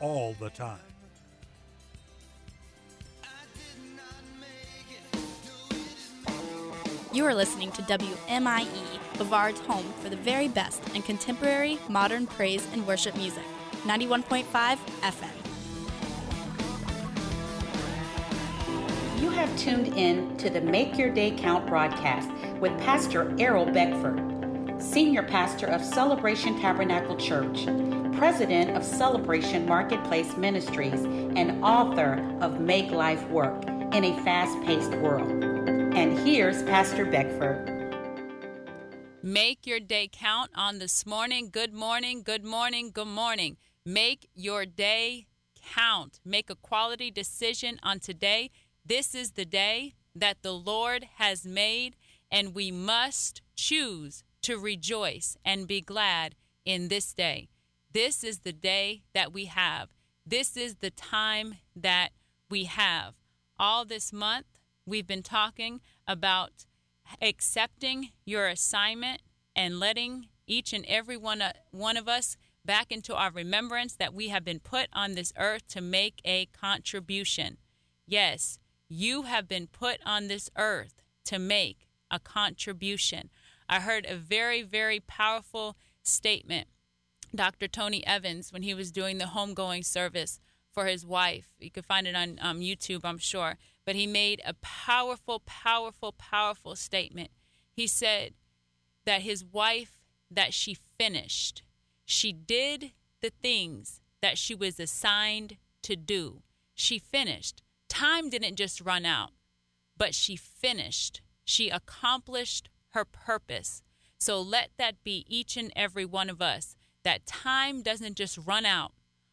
all the time. You are listening to WMIE, Brevard's home for the very best in contemporary, modern praise and worship music. 91.5 FM. You have tuned in to the Make Your Day Count broadcast with Pastor Errol Beckford, Senior Pastor of Celebration Tabernacle Church, President of Celebration Marketplace Ministries, and author of Make Life Work in a Fast Paced World. And here's Pastor Beckford. Make your day count on this morning. Good morning, good morning, good morning. Make your day count. Make a quality decision on today. This is the day that the Lord has made, and we must choose to rejoice and be glad in this day. This is the day that we have. This is the time that we have. All this month, we've been talking about accepting your assignment and letting each and every one, one of us back into our remembrance that we have been put on this earth to make a contribution. Yes, you have been put on this earth to make a contribution. I heard a very, very powerful statement. Dr. Tony Evans, when he was doing the homegoing service for his wife, you can find it on um, YouTube, I'm sure but he made a powerful, powerful, powerful statement. He said that his wife, that she finished, she did the things that she was assigned to do. She finished. Time didn't just run out, but she finished. She accomplished her purpose. So let that be each and every one of us that time doesn't just run out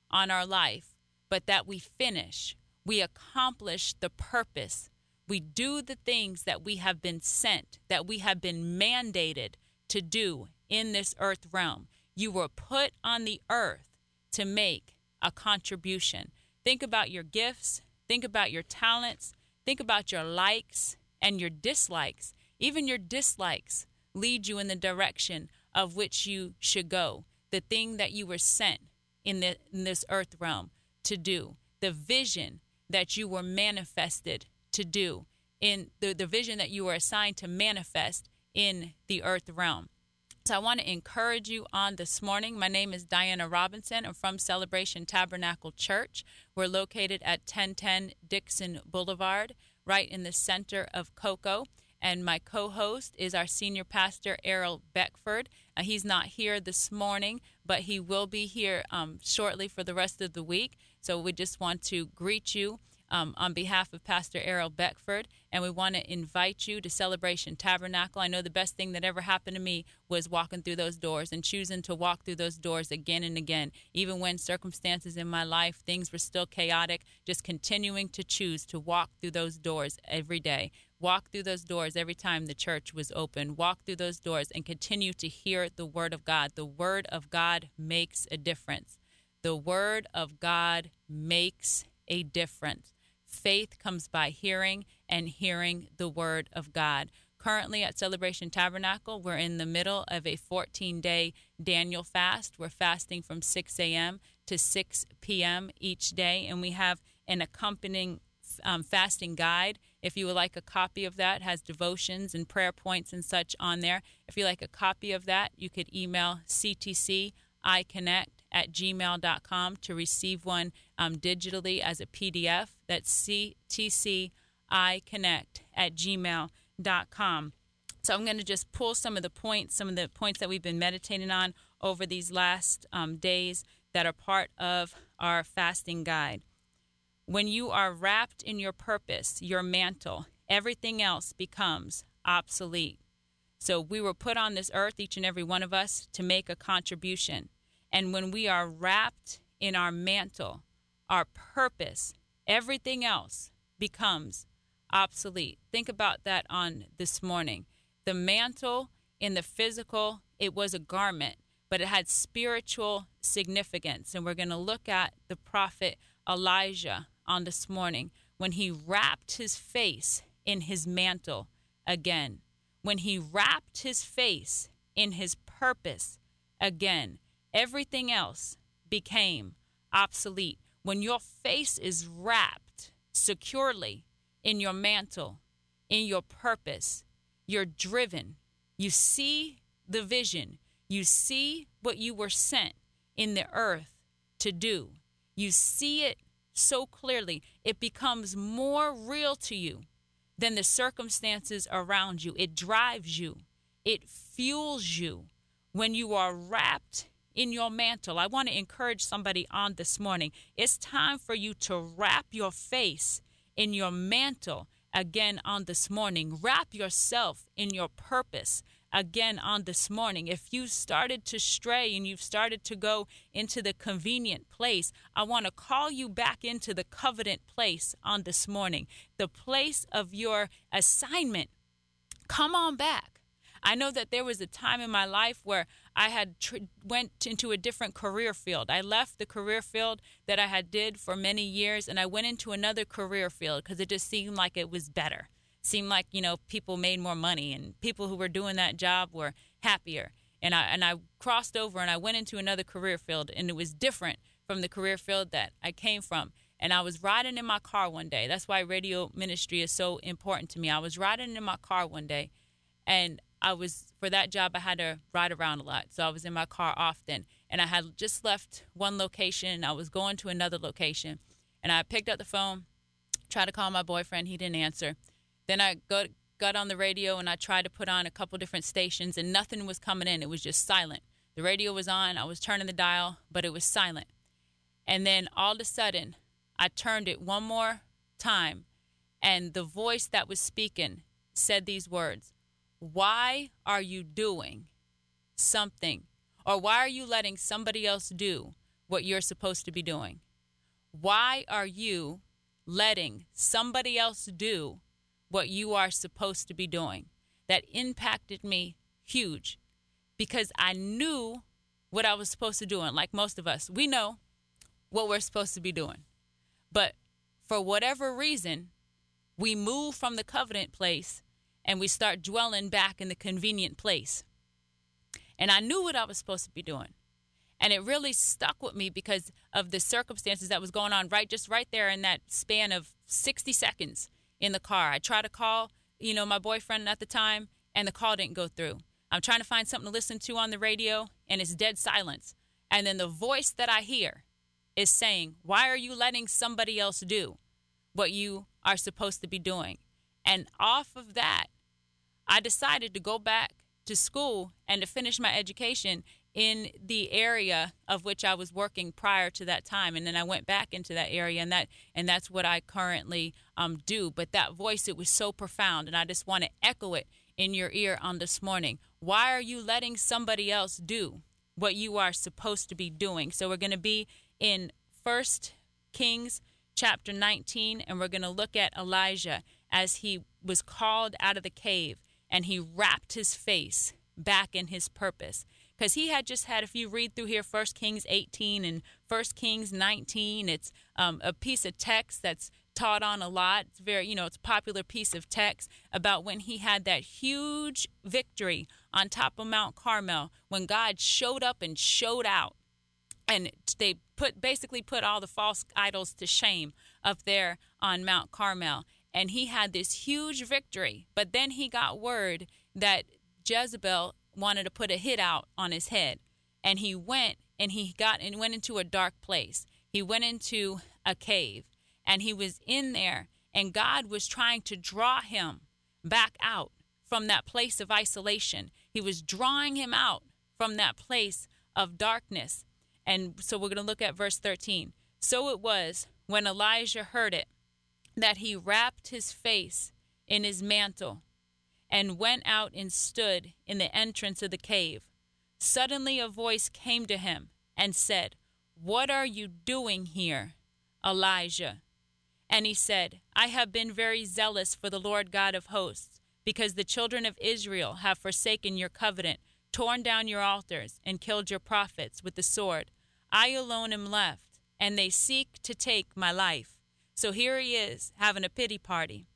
on our life, but that we finish we accomplish the purpose. We do the things that we have been sent, that we have been mandated to do in this earth realm. You were put on the earth to make a contribution. Think about your gifts, think about your talents, think about your likes and your dislikes. Even your dislikes lead you in the direction of which you should go, the thing that you were sent in, the, in this earth realm to do, the vision that you were manifested to do, in the, the vision that you were assigned to manifest in the earth realm. So I want to encourage you on this morning. My name is Diana Robinson. I'm from Celebration Tabernacle Church. We're located at 1010 Dixon Boulevard, right in the center of Cocoa. And my co host is our senior pastor, Errol Beckford. Uh, he's not here this morning, but he will be here um, shortly for the rest of the week. So we just want to greet you um, on behalf of Pastor Errol Beckford, and we want to invite you to Celebration Tabernacle. I know the best thing that ever happened to me was walking through those doors and choosing to walk through those doors again and again, even when circumstances in my life, things were still chaotic, just continuing to choose to walk through those doors every day. Walk through those doors every time the church was open. Walk through those doors and continue to hear the Word of God. The Word of God makes a difference. The Word of God makes a difference. Faith comes by hearing, and hearing the Word of God. Currently at Celebration Tabernacle, we're in the middle of a 14 day Daniel fast. We're fasting from 6 a.m. to 6 p.m. each day, and we have an accompanying um, fasting guide. If you would like a copy of that, has devotions and prayer points and such on there. If you like a copy of that, you could email ctc iconnect at gmail.com to receive one um, digitally as a PDF. That's ctciconnect at gmail.com. So I'm going to just pull some of the points, some of the points that we've been meditating on over these last um, days that are part of our fasting guide. When you are wrapped in your purpose, your mantle, everything else becomes obsolete. So we were put on this earth, each and every one of us, to make a contribution. And when we are wrapped in our mantle, our purpose, everything else becomes obsolete. Think about that on this morning. The mantle in the physical, it was a garment, but it had spiritual significance. And we're going to look at the prophet Elijah on this morning when he wrapped his face in his mantle again, when he wrapped his face in his purpose again everything else became obsolete, when your face is wrapped securely in your mantle, in your purpose, you're driven, you see the vision, you see what you were sent in the earth to do, you see it so clearly, it becomes more real to you than the circumstances around you. It drives you, it fuels you when you are wrapped in your mantle. I want to encourage somebody on this morning. It's time for you to wrap your face in your mantle again on this morning. Wrap yourself in your purpose again on this morning. If you started to stray and you've started to go into the convenient place, I want to call you back into the covenant place on this morning, the place of your assignment. Come on back. I know that there was a time in my life where I had tr- went into a different career field. I left the career field that I had did for many years and I went into another career field because it just seemed like it was better. Seemed like, you know, people made more money and people who were doing that job were happier. And I and I crossed over and I went into another career field and it was different from the career field that I came from. And I was riding in my car one day. That's why radio ministry is so important to me. I was riding in my car one day and I was for that job I had to ride around a lot. So I was in my car often and I had just left one location, I was going to another location and I picked up the phone, tried to call my boyfriend, he didn't answer. Then I got got on the radio and I tried to put on a couple different stations and nothing was coming in. It was just silent. The radio was on, I was turning the dial, but it was silent. And then all of a sudden, I turned it one more time and the voice that was speaking said these words why are you doing something or why are you letting somebody else do what you're supposed to be doing? Why are you letting somebody else do what you are supposed to be doing? That impacted me huge because I knew what I was supposed to do. And like most of us, we know what we're supposed to be doing. But for whatever reason, we move from the covenant place and we start dwelling back in the convenient place. And I knew what I was supposed to be doing. And it really stuck with me because of the circumstances that was going on right just right there in that span of 60 seconds in the car. I tried to call, you know, my boyfriend at the time and the call didn't go through. I'm trying to find something to listen to on the radio and it's dead silence. And then the voice that I hear is saying, "Why are you letting somebody else do what you are supposed to be doing?" And off of that, I decided to go back to school and to finish my education in the area of which I was working prior to that time. And then I went back into that area and that and that's what I currently um, do. But that voice it was so profound and I just want to echo it in your ear on this morning. Why are you letting somebody else do what you are supposed to be doing? So we're going to be in first Kings chapter 19 and we're going to look at Elijah as he was called out of the cave and he wrapped his face back in his purpose because he had just had if you read through here first kings 18 and first kings 19 it's um, a piece of text that's taught on a lot. It's very you know it's a popular piece of text about when he had that huge victory on top of mount carmel when god showed up and showed out. And they put basically put all the false idols to shame up there on mount carmel. And he had this huge victory. But then he got word that Jezebel wanted to put a hit out on his head, and he went and he got and went into a dark place. He went into a cave, and he was in there, and God was trying to draw him back out from that place of isolation. He was drawing him out from that place of darkness. And so we're going to look at verse 13. So it was when Elijah heard it that he wrapped his face in his mantle and went out and stood in the entrance of the cave. Suddenly a voice came to him and said, What are you doing here, Elijah? And he said, I have been very zealous for the Lord God of hosts, because the children of Israel have forsaken your covenant, torn down your altars, and killed your prophets with the sword. I alone am left, and they seek to take my life. So here he is having a pity party,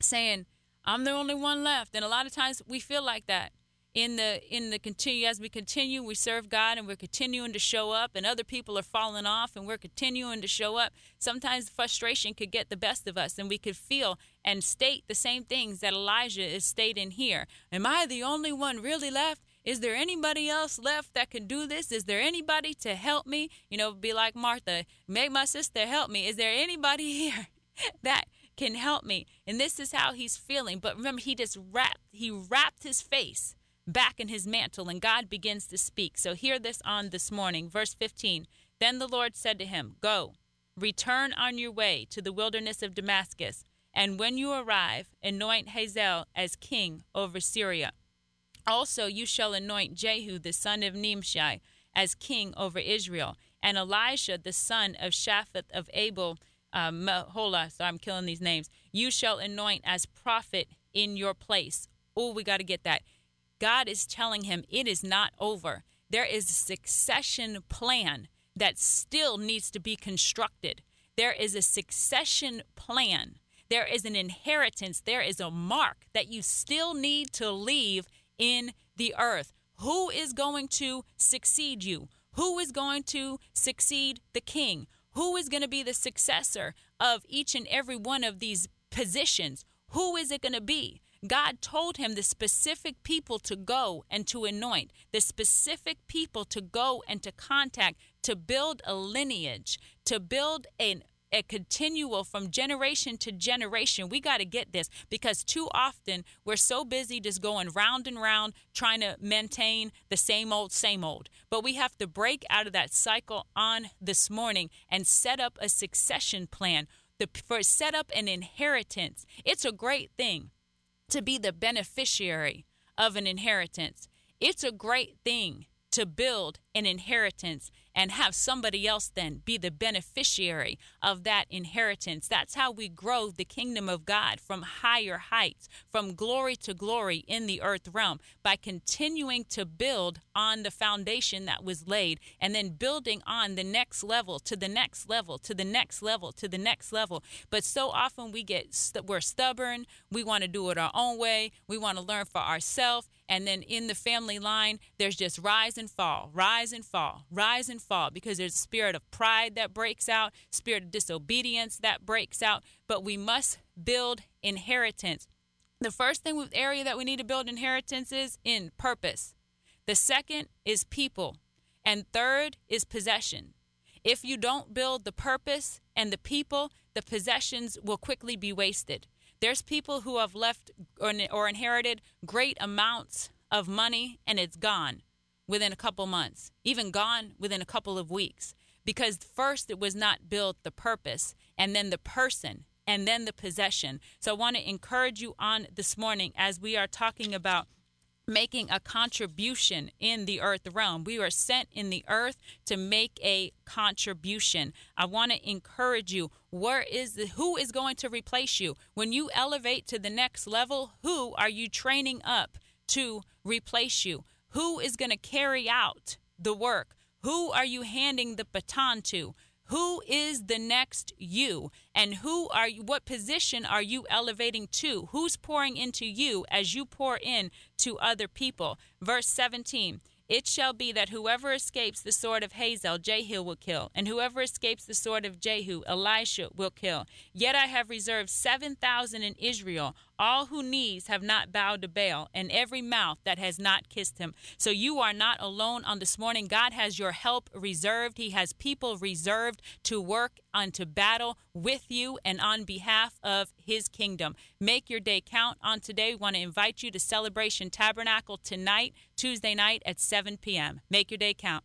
saying, I'm the only one left. And a lot of times we feel like that. in the in the continue as we continue we serve god and we're continuing to show up and other people are falling off and we're continuing to show up sometimes frustration could get the best of us and we could feel and state the same things that elijah is stating here am i the only one really left is there anybody else left that can do this? Is there anybody to help me? You know, be like Martha, make my sister help me. Is there anybody here that can help me? And this is how he's feeling. But remember, he just wrapped, he wrapped his face back in his mantle, and God begins to speak. So hear this on this morning. Verse 15 Then the Lord said to him, Go, return on your way to the wilderness of Damascus, and when you arrive, anoint Hazael as king over Syria. Also, you shall anoint Jehu the son of Nimshi as king over Israel, and Elisha the son of Shaphat of Abel uh, Meholah. So I'm killing these names. You shall anoint as prophet in your place. Oh, we got to get that. God is telling him it is not over. There is a succession plan that still needs to be constructed. There is a succession plan. There is an inheritance. There is a mark that you still need to leave in the earth. Who is going to succeed you? Who is going to succeed the king? Who is going to be the successor of each and every one of these positions? Who is it going to be? God told him the specific people to go and to anoint, the specific people to go and to contact, to build a lineage, to build an a continual from generation to generation. We got to get this because too often we're so busy just going round and round trying to maintain the same old, same old. But we have to break out of that cycle on this morning and set up a succession plan. The, for set up an inheritance. It's a great thing to be the beneficiary of an inheritance. It's a great thing to build an inheritance and have somebody else then be the beneficiary of that inheritance. That's how we grow the kingdom of God from higher heights, from glory to glory in the earth realm by continuing to build on the foundation that was laid and then building on the next level to the next level to the next level to the next level. But so often we get we're stubborn, we want to do it our own way, we want to learn for ourselves and then in the family line, there's just rise and fall, rise and fall, rise and fall, because there's a spirit of pride that breaks out, spirit of disobedience that breaks out. But we must build inheritance. The first thing with area that we need to build inheritance is in purpose. The second is people. And third is possession. If you don't build the purpose and the people, the possessions will quickly be wasted. There's people who have left or, or inherited great amounts of money and it's gone within a couple months, even gone within a couple of weeks. Because first it was not built the purpose and then the person and then the possession. So I want to encourage you on this morning as we are talking about making a contribution in the earth realm. We are sent in the earth to make a contribution. I want to encourage you. Where is the, who is going to replace you when you elevate to the next level? Who are you training up to replace you? Who is going to carry out the work? Who are you handing the baton to? Who is the next you? And who are you what position are you elevating to? Who's pouring into you as you pour in to other people? Verse 17 it shall be that whoever escapes the sword of Hazael, Jehu will kill, and whoever escapes the sword of Jehu, Elisha will kill. Yet I have reserved seven thousand in Israel, all whose knees have not bowed to Baal, and every mouth that has not kissed him. So you are not alone on this morning. God has your help reserved. He has people reserved to work unto battle with you and on behalf of his kingdom. Make your day count on today. We want to invite you to Celebration Tabernacle tonight, Tuesday night at 7 p.m. Make your day count.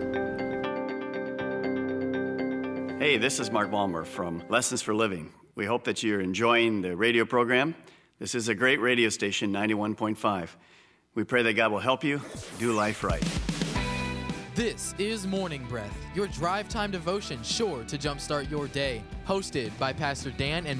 Hey, this is Mark Balmer from Lessons for Living. We hope that you're enjoying the radio program. This is a great radio station, 91.5. We pray that God will help you do life right. This is Morning Breath, your drive time devotion sure to jumpstart your day. Hosted by Pastor Dan and Matt.